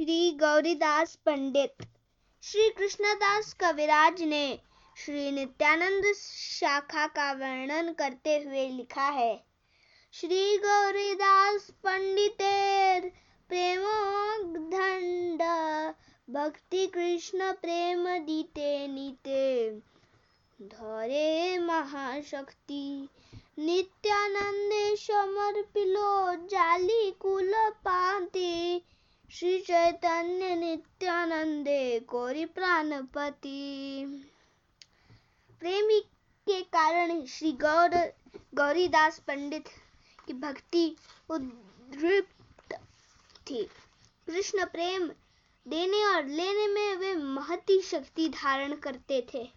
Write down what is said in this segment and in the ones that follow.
श्री गौरीदास पंडित। श्री कृष्णदास कविराज ने श्री नित्यानंद शाखा का वर्णन करते हुए लिखा है, श्री गौरीदास पंडितेर भक्ति कृष्ण प्रेम दीते नीते। धरे महाशक्ति, नित्यानंदे समर्पिलो जाली कुल पाते। श्री चैतन्य नित्यानंदे कोरी प्राणपति। प्रेमी के कारण श्री गौर, गौरीदास पंडित की भक्ति उद्दीप्त थी। कृष्ण प्रेम देने और लेने में वे महती शक्ति धारण करते थे।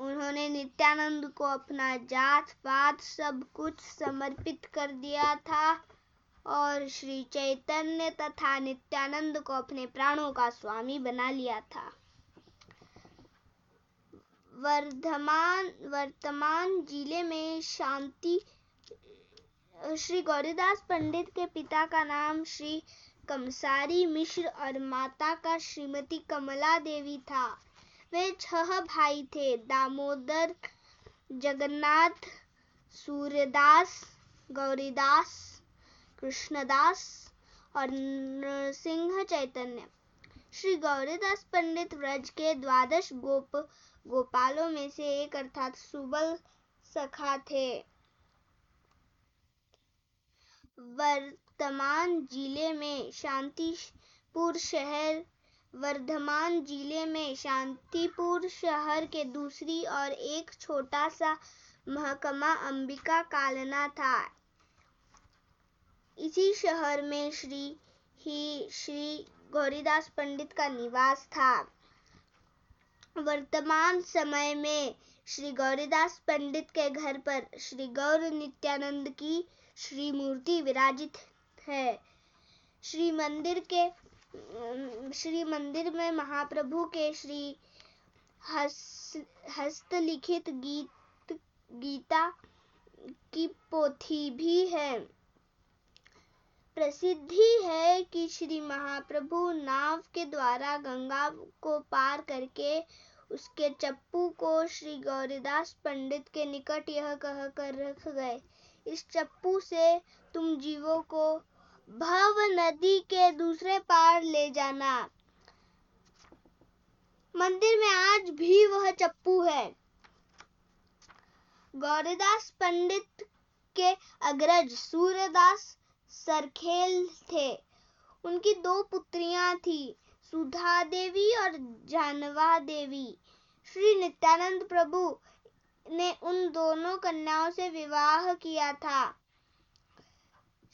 उन्होंने नित्यानंद को अपना जात पात सब कुछ समर्पित कर दिया था। और श्री चैतन्य तथा नित्यानंद को अपने प्राणों का स्वामी बना लिया था। वर्धमान, वर्तमान ज़िले में शांति, श्री गौरीदास पंडित के पिता का नाम श्री कमसारी मिश्र और माता का श्रीमती कमला देवी था। वे छह भाई थे, दामोदर, जगन्नाथ, सूर्यदास, गौरीदास कृष्णदास और नरसिंह चैतन्य। श्री गौरीदास पंडित व्रज के द्वादश गोप गोपालों में से एक अर्थात सुबल सखा थे। वर्तमान ज़िले में शांतिपुर शहर, वर्धमान ज़िले में शांतिपुर शहर के दूसरी और एक छोटा सा महकमा अंबिका कालना था। इसी शहर में श्री, ही, श्री गौरीदास पंडित का निवास था। वर्तमान समय में श्री गौरीदास पंडित के घर पर श्री गौर नित्यानंद की श्री मूर्ति विराजित है। श्री मंदिर के श्री मंदिर में महाप्रभु के श्री हस्तलिखित गीत, गीता की पोथी भी है। प्रसिद्धि है कि श्री महाप्रभु नाव के द्वारा गंगा को पार करके उसके चप्पू को श्री गौरीदास पंडित के निकट यह कह कर रख गए। इस चप्पू से तुम जीवों को भव नदी के दूसरे पार ले जाना। मंदिर में आज भी वह चप्पू है। गौरीदास पंडित के अग्रज सूर्यदास सरखेल थे। उनकी दो पुत्रियाँ थी, सुधा देवी और जानवा देवी। श्री नित्यानंद प्रभु ने उन दोनों कन्याओं से विवाह किया था।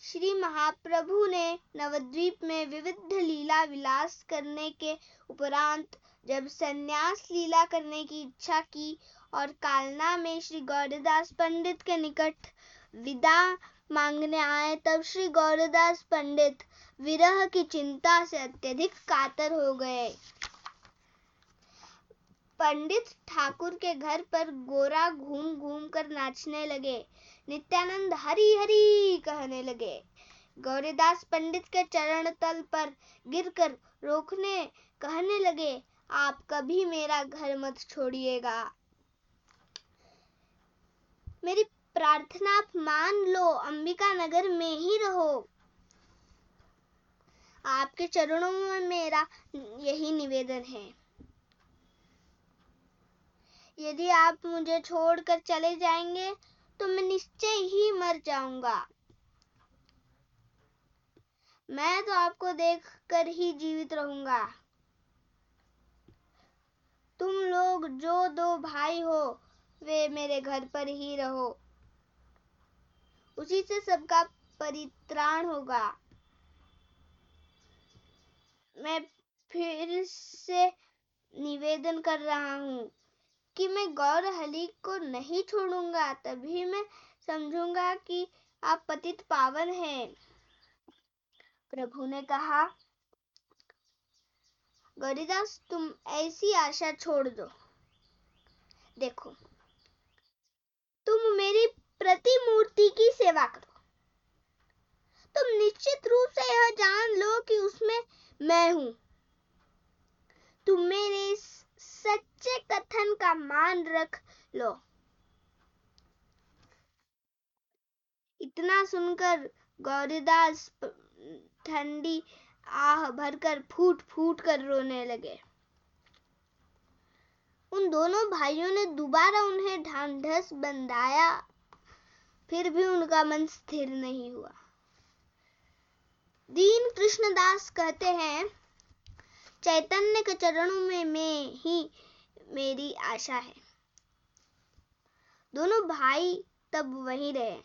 श्री महाप्रभु ने नवद्वीप में विविध लीला विलास करने के उपरांत जब संन्यास लीला करने की इच्छा की और कालना में श्री गौरदास पंडित के निकट विदा मांगने आए तब श्री गौरदास पंडित विरह की चिंता से अत्यधिक कातर हो गए। पंडित ठाकुर के घर पर गोरा घूम घूम कर नाचने लगे। नित्यानंद हरी हरी कहने लगे। गौरीदास पंडित के चरण तल पर गिरकर रोकने कहने लगे, आप कभी मेरा घर मत छोड़िएगा। मेरी प्रार्थना मान लो, अंबिका नगर में ही रहो। आपके चरणों में मेरा यही निवेदन है। यदि आप मुझे छोड़कर चले जाएँगे तो मैं निश्चय ही मर जाऊँगा। मैं तो आपको देखकर ही जीवित रहूँगा। तुम लोग जो दो भाई हो, वे मेरे घर पर ही रहो। उसी से सबका परित्राण होगा। मैं फिर से निवेदन कर रहा हूँ कि मैं गौर हली को नहीं छोड़ूँगा, तभी मैं समझूँगा कि आप पतित पावन हैं। प्रभु ने कहा, गौरीदास, तुम ऐसी आशा छोड़ दो। देखो, तुम मेरी प्रतिमूर्ति की सेवा करो। तुम निश्चित रूप से यह जान लो कि उसमें मैं हूँ। तुम मेरे सच्चे कथन का मान रख लो। इतना सुनकर गौरीदास ठंडी आह भरकर फूट फूट कर रोने लगे। उन दोनों भाइयों ने दोबारा उन्हें ढांढस बंधाया। फिर भी उनका मन स्थिर नहीं हुआ। दीन कृष्णदास कहते हैं, चैतन्य के चरणों में मैं ही मेरी आशा है। दोनों भाई तब वहीं रहे।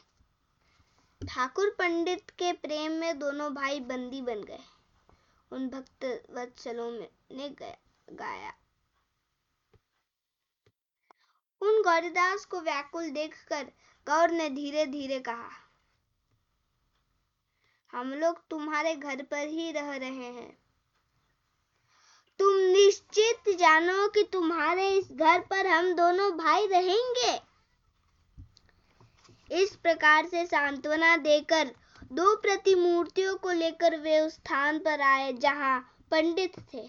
ठाकुर पंडित के प्रेम में दोनों भाई बंदी बन गए। उन भक्त वत्सलों ने गाया। उन गौरीदास को व्याकुल देखकर गौर ने धीरे धीरे कहा, हम लोग तुम्हारे घर पर ही रह रहे हैं। तुम निश्चित जानो कि तुम्हारे इस घर पर हम दोनों भाई रहेंगे इस प्रकार से सांत्वना देकर दो प्रतिमूर्तियों को लेकर वे उस स्थान पर आए जहाँ पंडित थे।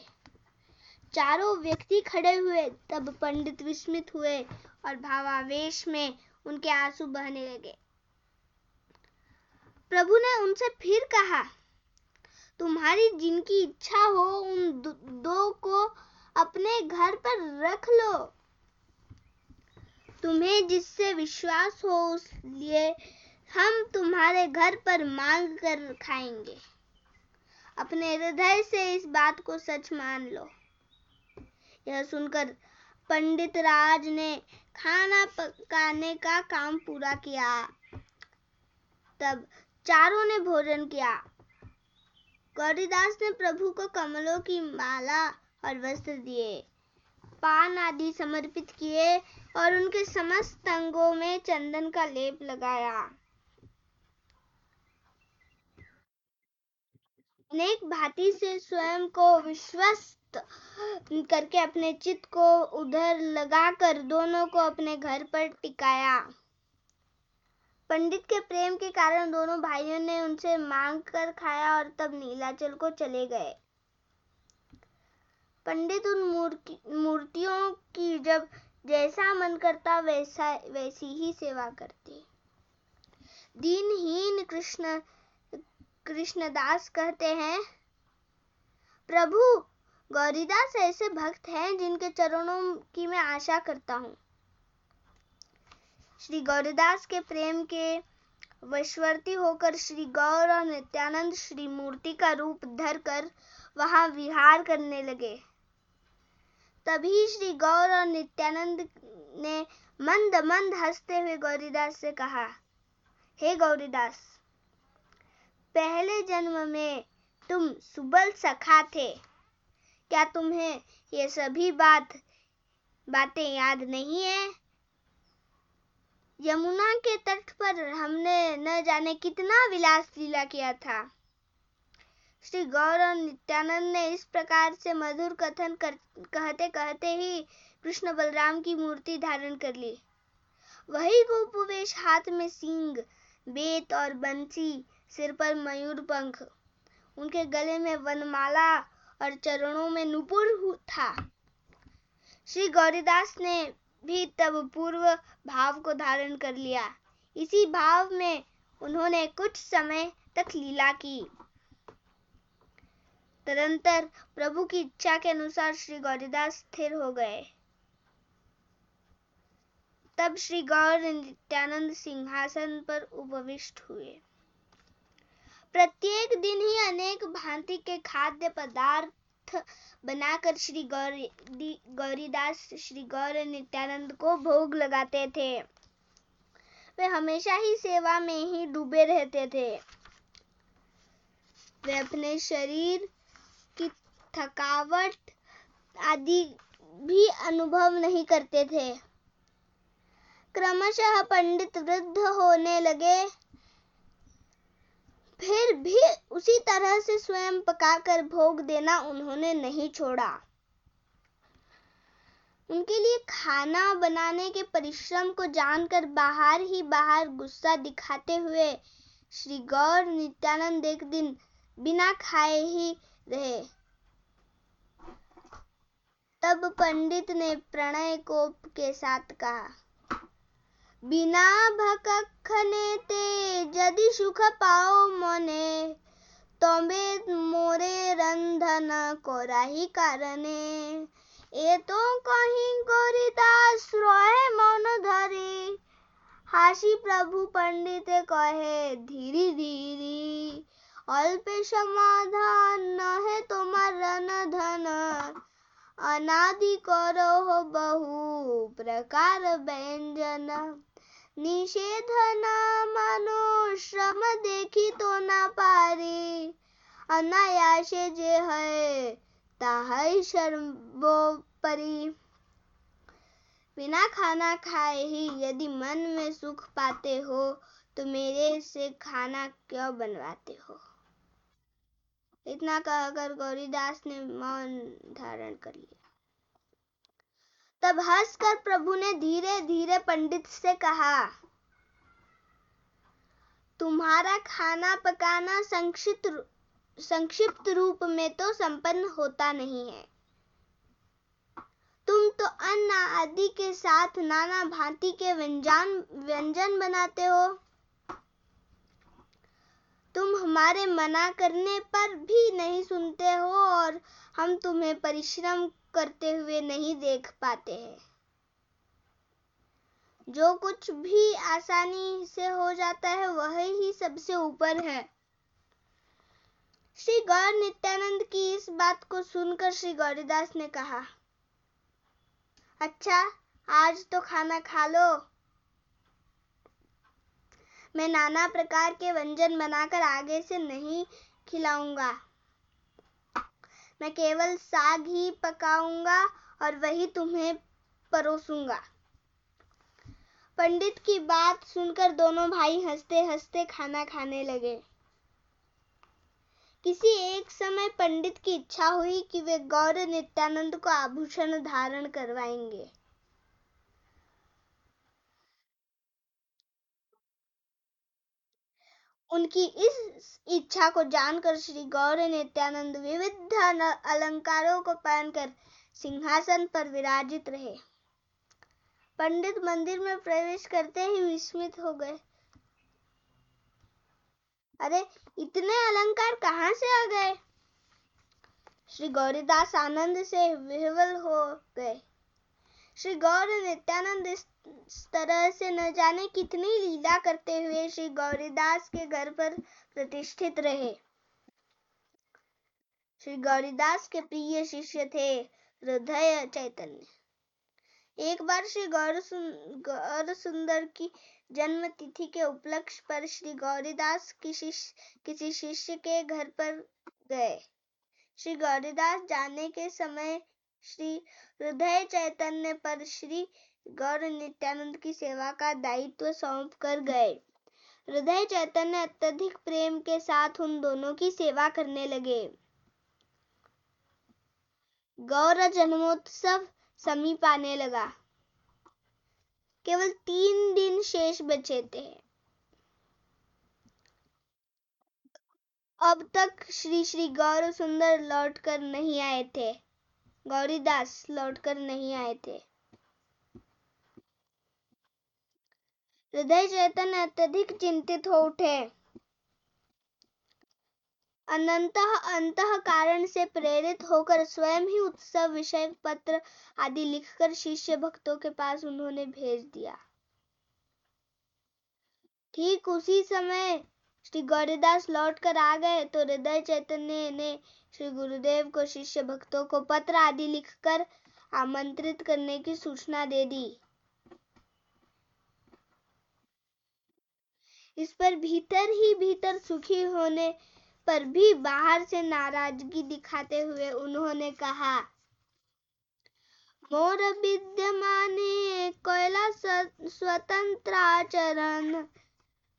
चारों व्यक्ति खड़े हुए, तब पंडित विस्मित हुए और भावावेश में उनके आँसू बहने लगे। प्रभु ने उनसे फिर कहा, तुम्हारी जिनकी इच्छा हो, उन दो को अपने घर पर रख लो। तुम्हें जिससे विश्वास हो, उसलिए हम तुम्हारे घर पर मांग कर खाएँगे। अपने हृदय से इस बात को सच मान लो। यह सुनकर पंडित राज ने खाना पकाने का काम पूरा किया। तब चारों ने भोजन किया। गौरीदास ने प्रभु को कमलों की माला और वस्त्र दिए, पान आदि समर्पित किए और उनके समस्त अंगों में चंदन का लेप लगाया। अनेक भांति से स्वयं को विश्वस्त करके अपने चित्त को उधर लगाकर दोनों को अपने घर पर टिकाया। पंडित के प्रेम के कारण दोनों भाइयों ने उनसे मांग कर खाया और तब नीलाचल को चले गए। पंडित उन मूर्तियों की जब जैसा मन करता वैसा, वैसी ही सेवा करते। दीनहीन कृष्ण कृष्णदास कहते हैं, प्रभु, गौरीदास ऐसे भक्त हैं जिनके चरणों की मैं आशा करता हूँ। श्री गौरीदास के प्रेम के वशवर्ती होकर श्री गौर और नित्यानंद श्री मूर्ति का रूप धर कर वहाँ विहार करने लगे। तभी श्री गौर और नित्यानंद ने मंद मंद हँसते हुए गौरीदास से कहा, हे hey गौरीदास पहले जन्म में तुम सुबल सखा थे। क्या तुम्हें ये सभी बात बातें याद नहीं है? यमुना के तट पर हमने न जाने कितना विलास लीला किया था। श्री गौर और नित्यानंद ने इस प्रकार से मधुर कथन कर, कहते कहते ही कृष्ण बलराम की मूर्ति धारण कर ली। वही गोपवेश हाथ में सींग बेत और बंसी सिर पर मयूर पंख। उनके गले में वनमाला और चरणों में नुपुर था। श्री गौरीदास ने भी तब पूर्व भाव को धारण कर लिया। इसी भाव में उन्होंने कुछ समय तक लीला की। तदंतर प्रभु की इच्छा के अनुसार श्री गौरीदास स्थिर हो गए। तब श्री गौर नित्यानंद सिंहासन पर उपविष्ट हुए। प्रत्येक दिन ही अनेक भांति के खाद्य पदार्थ बनाकर श्री गौरी गौरीदास, श्री गौर नित्यानंद को भोग लगाते थे। वे हमेशा ही सेवा में ही डूबे रहते थे। वे अपने शरीर की थकावट आदि भी अनुभव नहीं करते थे। क्रमशः पंडित वृद्ध होने लगे। फिर भी उसी तरह से स्वयं पकाकर भोग देना उन्होंने नहीं छोड़ा। उनके लिए खाना बनाने के परिश्रम को जानकर बाहर ही बाहर गुस्सा दिखाते हुए श्री गौर नित्यानंद एक दिन बिना खाए ही रहे। तब पंडित ने प्रणय कोप के साथ कहा, बिना भकखने ते यदि सुख पाओ मने তবে মোরে রন্ধন করাহি কারণে এ তো কহি গরিদাস রহে মন ধরি হাসি প্রভু পণ্ডিতে কহে ধীরে ধীরে অল্পে সমাধান নহে তোমার রণধন अनादि करो हो बहु प्रकार व्यंजन न मानो श्रम देखी तो ना पारी। अनायासे जे है, ताहै सर्वोपरि। बिना खाना खाए ही यदि मन में सुख पाते हो तो मेरे से खाना क्यों बनवाते हो? इतना कहकर गौरीदास ने मौन धारण कर लिया। तब हंसकर प्रभु ने धीरे धीरे पंडित से कहा, तुम्हारा खाना पकाना संक्षिप्त संक्षिप्त रूप में तो संपन्न होता नहीं है। तुम तो अन्न आदि के साथ नाना भांति के व्यंजन व्यंजन बनाते हो। तुम हमारे मना करने पर भी नहीं सुनते हो और हम तुम्हें परिश्रम करते हुए नहीं देख पाते हैं। जो कुछ भी आसानी से हो जाता है, वह ही सबसे ऊपर है। श्री गौर नित्यानंद की इस बात को सुनकर श्री गौरीदास ने कहा अच्छा आज तो खाना खा लो। मैं नाना प्रकार के व्यंजन बनाकर आगे से नहीं खिलाऊँगा। मैं केवल साग ही पकाऊँगा और वही तुम्हें परोसूँगा। पंडित की बात सुनकर दोनों भाई हँसते हँसते खाना खाने लगे। किसी एक समय पंडित की इच्छा हुई कि वे गौर नित्यानंद को आभूषण धारण करवाएँगे। उनकी इस इच्छा को जानकर श्री गौर नित्यानंद विविध अलंकारों को पहनकर सिंहासन पर विराजित रहे। पंडित मंदिर में प्रवेश करते ही विस्मित हो गए। अरे, इतने अलंकार कहाँ से आ गए? श्री गौरीदास आनंद से विह्वल हो गए। श्री गौर नित्यानंद इस तरह से न जाने कितनी लीला करते हुए श्री गौरीदास के घर पर प्रतिष्ठित रहे। श्री गौरीदास के प्रिय शिष्य थे हृदय चैतन्य। एक बार श्री गौर गौर सुंदर की जन्म तिथि के उपलक्ष्य पर श्री गौरीदास शिष्य किसी शिष्य के घर पर गए। श्री गौरीदास जाने के समय श्री हृदय चैतन्य पर श्री गौर नित्यानंद की सेवा का दायित्व सौंप कर गए। हृदय चैतन्य अत्यधिक प्रेम के साथ उन दोनों की सेवा करने लगे। गौर जन्मोत्सव समीप आने लगा। केवल तीन दिन शेष बचे थे। अब तक श्री श्री गौर सुंदर लौटकर नहीं आए थे। गौरीदास लौटकर नहीं आए थे। हृदय चैतन्य अत्यधिक चिंतित हो उठे। अनंत अंत कारण से प्रेरित होकर स्वयं ही उत्सव विषय पत्र आदि लिखकर शिष्य भक्तों के पास उन्होंने भेज दिया। ठीक उसी समय श्री गौरीदास लौट कर आ गए तो हृदय चैतन्य ने श्री गुरुदेव को, शिष्य भक्तों को पत्र आदि लिखकर आमंत्रित करने की सूचना दे दी। इस पर भीतर ही भीतर सुखी होने पर भी बाहर से नाराज़गी दिखाते हुए उन्होंने कहा, मोर विद्यमाने कोयला स्वतंत्र आचरण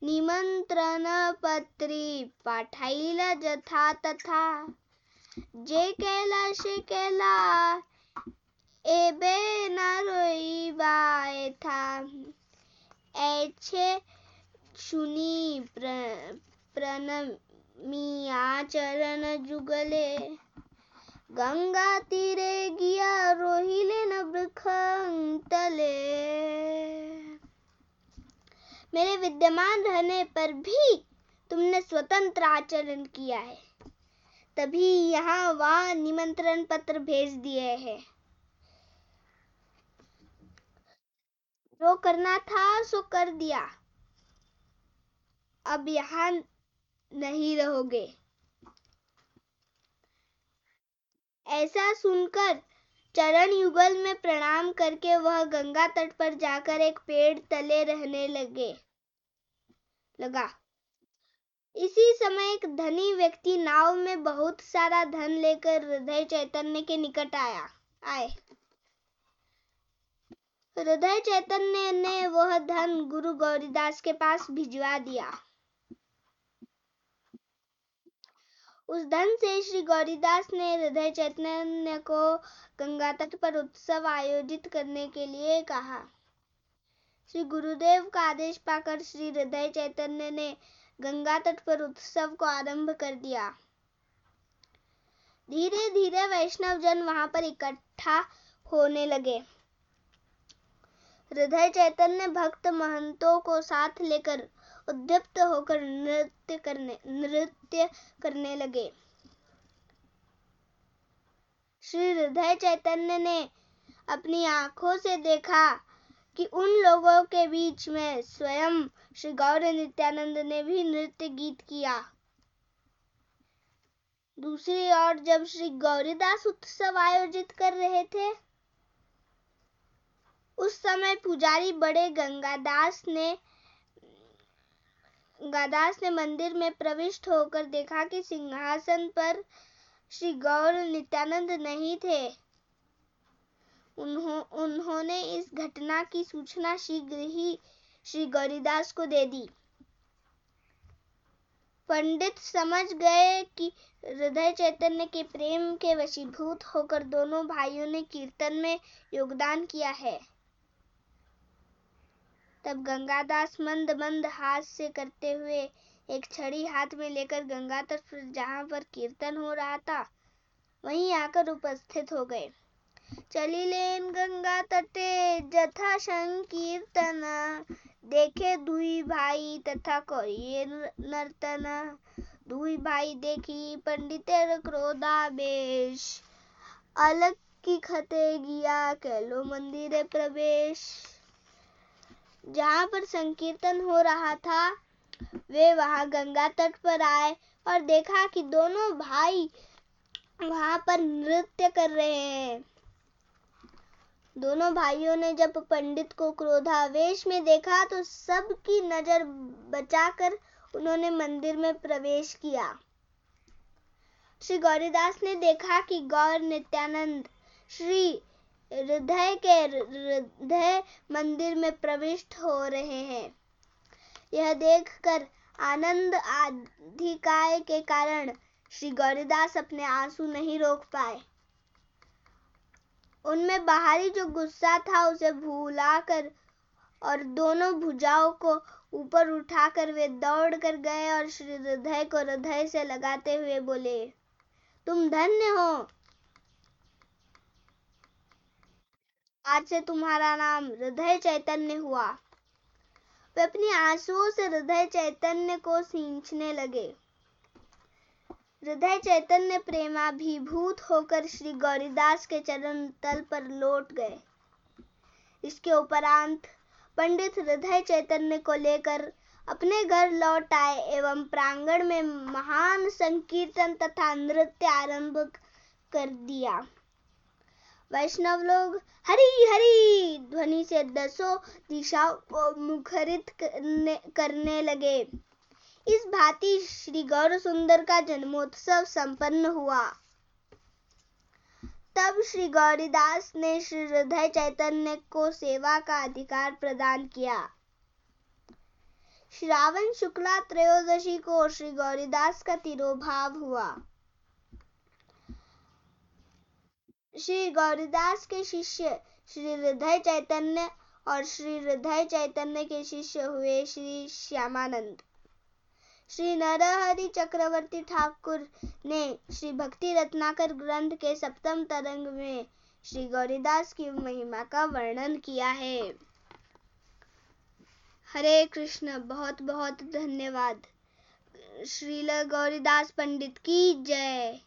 निमंत्रण पत्री पाठाईला जथा तथा। जे केला से केला, एबे न रोईबा था ऐछे सुनी प्र, प्रणमिया चरण जुगले। गंगा तीरे गिया रोहिले तले। मेरे विद्यमान रहने पर भी तुमने स्वतंत्र आचरण किया है। तभी यहाँ वहाँ निमंत्रण पत्र भेज दिए हैं। जो करना था सो कर दिया। अब यहाँ नहीं रहोगे। ऐसा सुनकर चरण युगल में प्रणाम करके वह गंगा तट पर जाकर एक पेड़ तले रहने लगे, लगा। इसी समय एक धनी व्यक्ति नाव में बहुत सारा धन लेकर हृदय चैतन्य के निकट आया, आए। हृदय चैतन्य ने वह धन गुरु गौरीदास के पास भिजवा दिया। उस धन से श्री गौरीदास ने हृदय चैतन्य को गंगा तट पर उत्सव आयोजित करने के लिए कहा। श्री गुरुदेव का आदेश पाकर श्री हृदय चैतन्य ने गंगा तट पर उत्सव को आरंभ कर दिया। धीरे धीरे वैष्णव जन वहाँ पर इकट्ठा होने लगे। हृदय चैतन्य भक्त महंतों को साथ लेकर उद्युक्त होकर नृत्य करने नृत्य करने लगे। श्री हृदय चैतन्य ने अपनी आँखों से देखा कि उन लोगों के बीच में स्वयं श्री गौर नित्यानंद ने भी नृत्य गीत किया। दूसरी ओर जब श्री गौरीदास उत्सव आयोजित कर रहे थे, उस समय पुजारी बड़े गंगादास ने गंगादास ने मंदिर में प्रविष्ट होकर देखा कि सिंहासन पर श्री गौर नित्यानंद नहीं थे। उन्हों, उन्होंने इस घटना की सूचना शीघ्र ही श्री गौरीदास को दे दी। पंडित समझ गए कि हृदय चैतन्य के प्रेम के वशीभूत होकर दोनों भाइयों ने कीर्तन में योगदान किया है। तब गंगादास मंद मंद हाथ से करते हुए एक छड़ी हाथ में लेकर गंगा तट जहाँ पर कीर्तन हो रहा था, वहीं आकर उपस्थित हो गए। चलिलेन गंगा तटे, जथा संकीर्तन, देखे दुई भाई, तथा करिए नर्तन। दुई भाई देखी पंडितेर क्रोधावेश, अलग की खते गिया कैलो मंदिर प्रवेश। जहाँ पर संकीर्तन हो रहा था, वे वहाँ गंगा तट पर आए और देखा कि दोनों भाई वहाँ पर नृत्य कर रहे हैं। दोनों भाइयों ने जब पंडित को क्रोधावेश में देखा तो सबकी नज़र बचाकर उन्होंने मंदिर में प्रवेश किया। श्री गौरीदास ने देखा कि गौर नित्यानंद, श्री हृदय के हृदय मंदिर में प्रविष्ट हो रहे हैं। यह देखकर आनंद अधिकाय के कारण श्री गौरीदास अपने आँसू नहीं रोक पाए। उनमें बाहरी जो गुस्सा था उसे भूला कर और दोनों भुजाओं को ऊपर उठाकर वे दौड़ कर गए और श्री हृदय को हृदय से लगाते हुए बोले, तुम धन्य हो। आज से तुम्हारा नाम हृदय चैतन्य हुआ। वे अपनी आंसुओं से हृदय चैतन्य को सींचने लगे। हृदय चैतन्य प्रेमाभिभूत होकर श्री गौरीदास के चरण तल पर लौट गए। इसके उपरांत पंडित हृदय चैतन्य को लेकर अपने घर लौट आए एवं प्रांगण में महान संकीर्तन तथा नृत्य आरंभ कर दिया। वैष्णव लोग हरी हरी ध्वनि से दसों दिशाओं को मुखरित करने, करने लगे। इस भांति श्री गौर सुंदर का जन्मोत्सव संपन्न हुआ। तब श्री गौरीदास ने श्री हृदय चैतन्य को सेवा का अधिकार प्रदान किया। श्रावण शुक्ला त्रयोदशी को श्री गौरीदास का तिरोभाव हुआ। श्री गौरीदास के शिष्य, श्री हृदय चैतन्य और श्री हृदय चैतन्य के शिष्य हुए श्री श्यामानंद। श्री नरहरि चक्रवर्ती ठाकुर ने श्री भक्ति रत्नाकर ग्रंथ के सप्तम तरंग में श्री गौरीदास की महिमा का वर्णन किया है। हरे कृष्ण बहुत बहुत धन्यवाद। श्रील गौरीदास पंडित की जय।